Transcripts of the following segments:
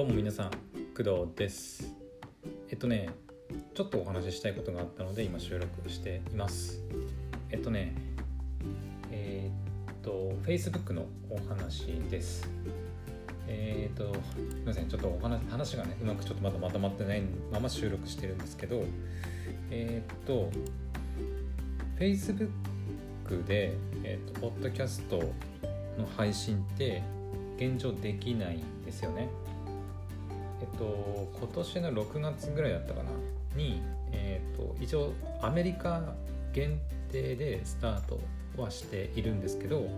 どうも皆さん工藤です。えっとねちょっとお話ししたいことがあったので今収録しています。えっとねえー、っと Facebook のお話です。えー、っとすみませんちょっとお話話がねうまくちょっとまだまとまってないまま収録してるんですけどえー、っと Facebook で、えー、っとポッドキャストの配信って現状できないんですよね。えっと今年の6月ぐらいだったかな？に、えっと一応アメリカ限定でスタートはしているんですけど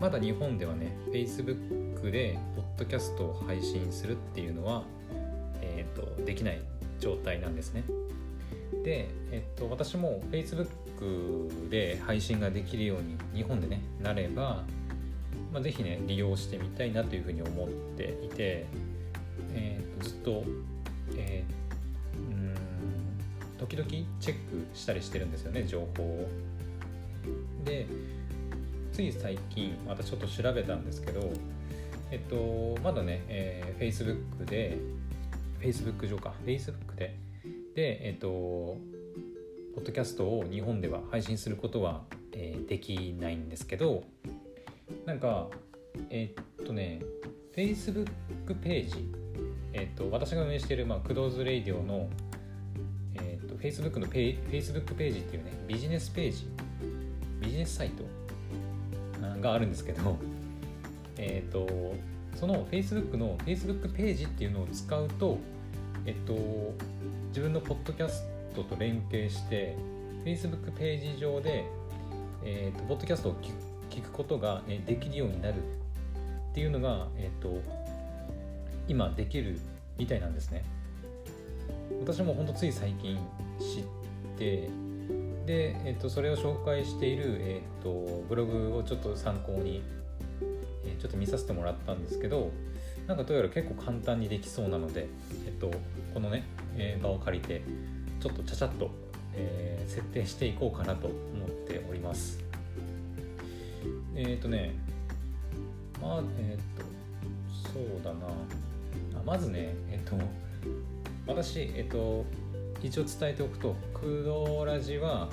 まだ日本ではね Facebook でポッドキャストを配信するっていうのは、えっとできない状態なんですね。で、えっと、私も Facebook で配信ができるように日本でねなればまあ、ぜひね利用してみたいなというふうに思っていて、ずっと、えー、うん時々チェックしたりしてるんですよね情報を。でつい最近またちょっと調べたんですけどえっとまだね、えー、Facebook で Facebook 上か Facebook ででえっとポッドキャストを日本では配信することは、えー、できないんですけどなんかえー、っとね Facebook ページ、えー、っと私が運営している、まあ、クドーズレイディオの、えー、っと Facebook のペイ Facebook ページっていうねビジネスページビジネスサイトがあるんですけどえっとその Facebook の Facebook ページっていうのを使うとえっと自分のポッドキャストと連携して Facebook ページ上で、えーと、ポッドキャストを聞聞くことが、ね、できるようになるっていうのが、えっ、ー、と今できるみたいなんですね私も本当つい最近知ってで、えーと、それを紹介している、えーと、ブログをちょっと参考に、えー、ちょっと見させてもらったんですけどなんかどうやら結構簡単にできそうなので、えーと、このね、えー、場を借りてちょっとちゃちゃっと、えー、設定していこうかなと思っております。えっ、ー、とねまあえっ、ー、とそうだなまずねえっ、と私えっ、と一応伝えておくとクドラジは、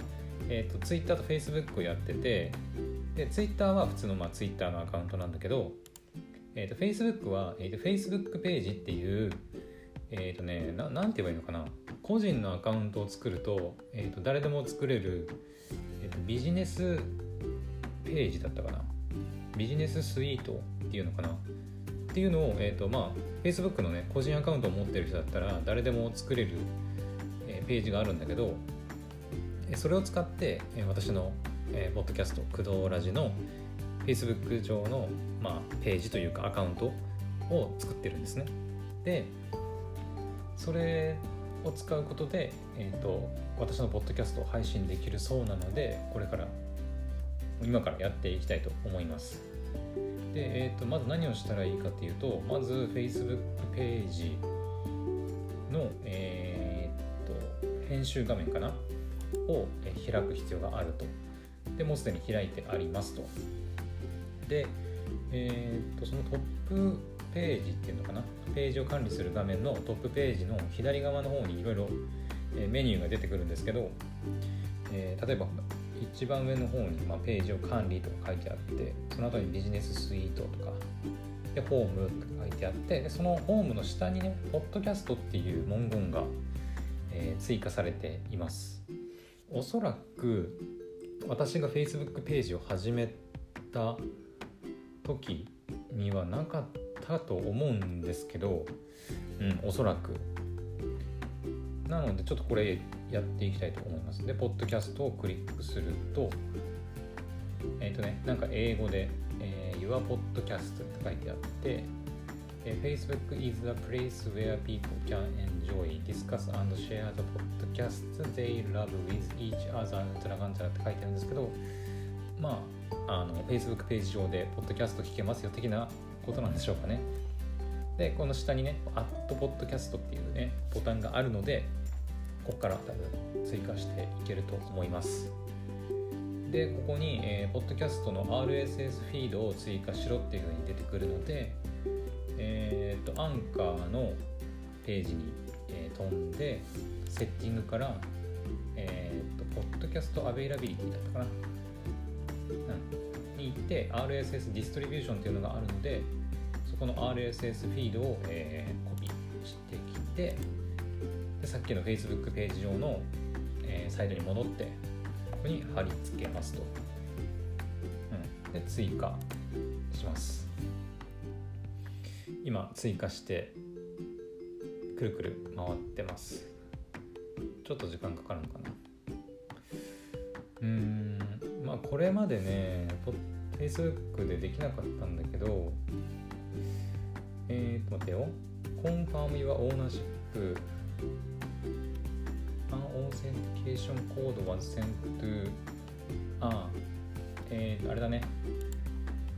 えーと、Twitter と Facebook をやっててで Twitter は普通の、まあ、Twitter のアカウントなんだけど、えーと、Facebook は、えーと、Facebook ページっていうえっ、とねななんて言えばいいのかな個人のアカウントを作ると,、えー、と誰でも作れる、えー、とビジネスページだったかな。ビジネススイートっていうのかな。っていうのを、えーとまあ、Facebook のね個人アカウントを持ってる人だったら誰でも作れる、えー、ページがあるんだけどそれを使って、えー、私の、えー、ポッドキャスト「駆動ラジ」の Facebook 上の、まあ、ページというかアカウントを作ってるんですねでそれを使うことで、えーと私のポッドキャストを配信できるそうなのでこれから今からやっていきたいと思います。で、えーと、まず何をしたらいいかっていうとまず Facebook ページの、えーと、編集画面かな？を開く必要があると。でもうすでに開いてありますと。で、えーと、とそのトップページっていうのかな？ページを管理する画面のトップページの左側の方にいろいろメニューが出てくるんですけど、えー、例えば一番上の方に、ま、ページを管理とか書いてあってその後にビジネススイートとかでホームとか書いてあってそのホームの下にねポッドキャストっていう文言が、えー、追加されています。おそらく私が Facebook ページを始めた時にはなかったと思うんですけど、うん、おそらく。なのでちょっとこれやっていきたいと思います。で、ポッドキャストをクリックすると、えっ、ー、とね、なんか英語で、えー、Your Podcast って書いてあって、えー、Facebook is a place where people can enjoy, discuss and share the podcast they love with each other なんちゃらかんちゃらって書いてあるんですけど、まあ、あの Facebook ページ上でポッドキャスト聞けますよ的なことなんでしょうかね。で、この下にね、アットポッドキャストっていうね、ボタンがあるので、ここから多分追加していけると思います。でここに、えー、ポッドキャストの RSS フィードを追加しろっていうふうに出てくるので、えー、とアンカーのページに、えー、飛んでセッティングからえー、とポッドキャストアベイラビリティだったかな、うん、に行って RSS ディストリビューションっていうのがあるのでそこの RSS フィードを、えー、コピーしてきてでさっきの Facebook ページ上の、えー、サイトに戻ってここに貼り付けますと、うん、で追加します。今追加してくるくる回ってます。ちょっと時間かかるのかな。うん。まあこれまでね Facebook でできなかったんだけどえー、と待ってよ。Confirm your ownership authentication code was sent to あえー、あれだね。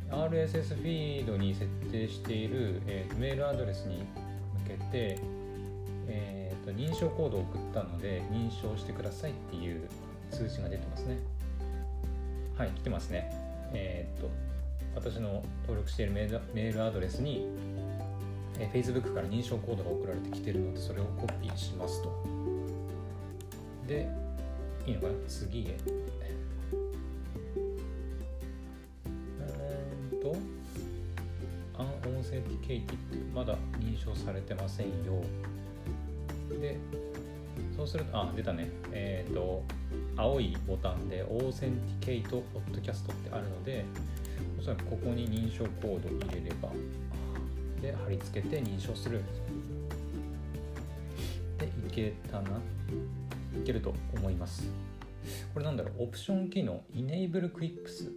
RSS フィードに設定している、えー、メールアドレスに向けて、えーと、認証コードを送ったので認証してくださいっていう通知が出てますね。はい来てますね。えっ、ー、と私の登録しているメールアドレスに、えー、Facebook から認証コードが送られてきてるのでそれをコピーしますと。でいいのかな？次へ。うんと unauthenticated ってまだ認証されてませんよ。でそうするとあ出たね。えっ、ー、と青いボタンで authenticate podcast ってあるのでおそらくここに認証コード入れればで貼り付けて認証する。でいけたな。いけると思いますこれなんだろうオプション機能 Enable Clips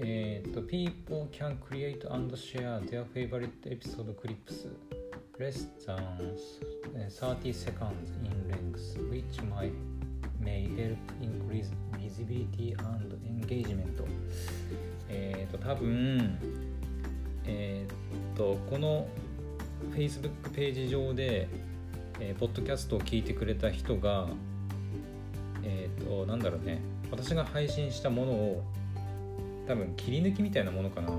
えっ、ー、と People can create and share their favorite episode clips less than 30 seconds in length, which might, may help increase visibility and engagement. えっ、と、多分、えっ、と、この Facebook ページ上で、えー、ポッドキャストを聞いてくれた人が、えっ、と、なんだろうね、私が配信したものを多分切り抜きみたいなものかな。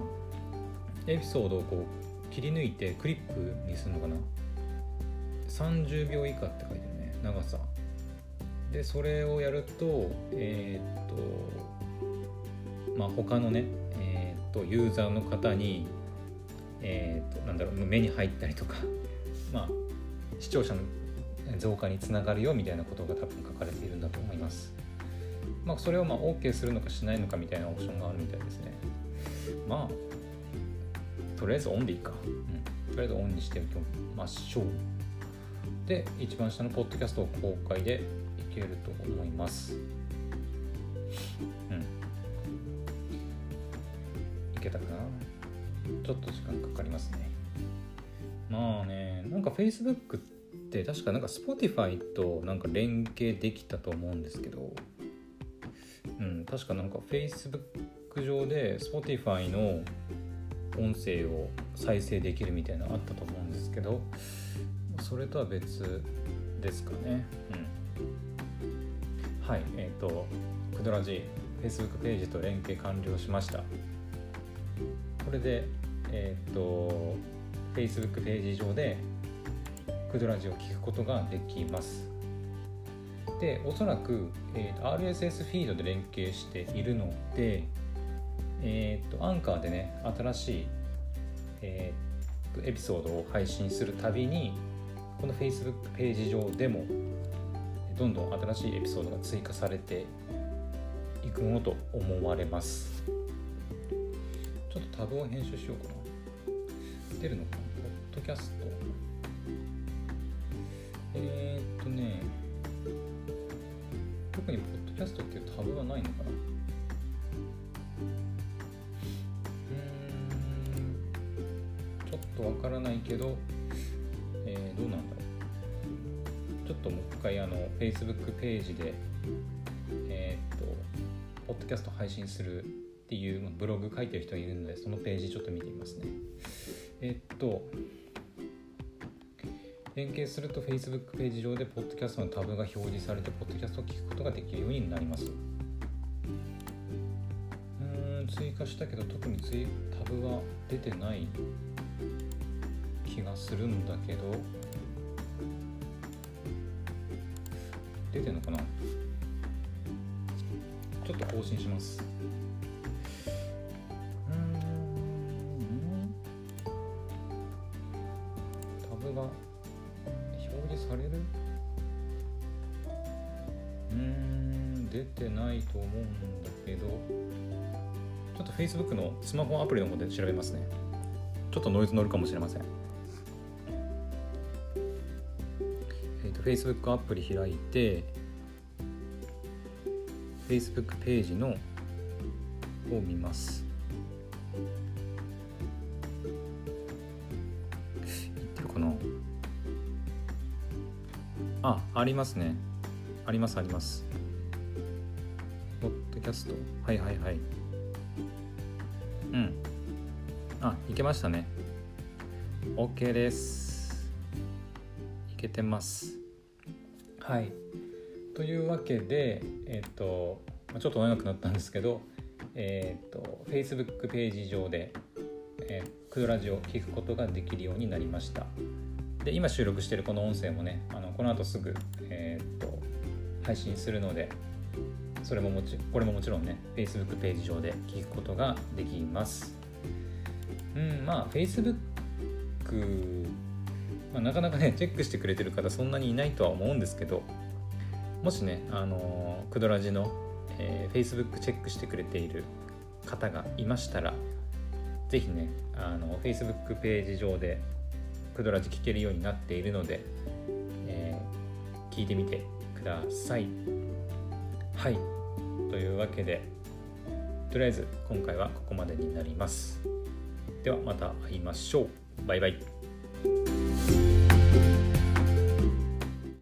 エピソードをこう切り抜いてクリップにするのかな。30秒以下って書いてるね。長さ。でそれをやるとえー、っとまあ他のねえー、っとユーザーの方にえー、っとなんだろう目に入ったりとか。まあ視聴者の増加につながるよみたいなことが多分書かれているんだと思います。まあそれをまあ OK するのかしないのかみたいなオプションがあるみたいですね。まあとりあえずオンでいいか、うん、とりあえずオンにしておきましょう。で一番下のポッドキャストを公開でいけると思います。うん。いけたかな？ちょっと時間かかりますね。まあねなんか Facebook って確かなんか Spotify となんか連携できたと思うんですけどうん確かなんか Facebook 上で Spotify の音声を再生できるみたいなのあったと思うんですけどそれとは別ですかね。うん、はい、えっ、ー、と、クドラジ Facebook ページと連携完了しました。これで、えっ、ー、と、Facebook ページ上でクドラジを聞くことができます。で、おそらく、えーと、RSS フィードで連携しているので、えっ、ー、と、アンカーでね、新しい、えーエピソードを配信するたびにこの Facebook ページ上でもどんどん新しいエピソードが追加されていくものと思われますちょっとタブを編集しようかな出るのかポッドキャスト。えー、っとね特にポッドキャストっていうタブはないのかな？うんちょっとわからないけどえー、どうなんだろう？ちょっともう一回あの Facebook ページでえー、っとポッドキャスト配信するっていうブログ書いてる人がいるのでそのページちょっと見てみますね。え、っと連携すると Facebook ページ上でポッドキャストのタブが表示されてポッドキャストを聞くことができるようになります。うん追加したけど特にタブは出てない気がするんだけど。出てんのかな？ちょっと更新します。表示される？うん出てないと思うんだけど。ちょっと Facebook のスマホアプリの方で調べますね。ちょっとノイズ乗るかもしれません。えっ、と Facebook アプリ開いて Facebook ページのを見ます。あありますね。ありますあります。ポッドキャスト？はいはいはい。うん。あいけましたね。OK です。いけてます。はい。というわけでえっ、とちょっと長くなったんですけどえっ、と Facebook ページ上で、えー、クドラジオを聞くことができるようになりました。で今収録しているこの音声もねあこの後すぐ、えー、っと配信するのでそれももちこれももちろんね Facebook ページ上で聞くことができます。うんまあ Facebook、まあ、なかなかねチェックしてくれてる方そんなにいないとは思うんですけどもしねあのクドラジの、えー、Facebook チェックしてくれている方がいましたらぜひねあの Facebook ページ上でクドラジ聞けるようになっているので、聞いてみてください。はい。というわけでとりあえず今回はここまでになります。ではまた会いましょう。バイバイ。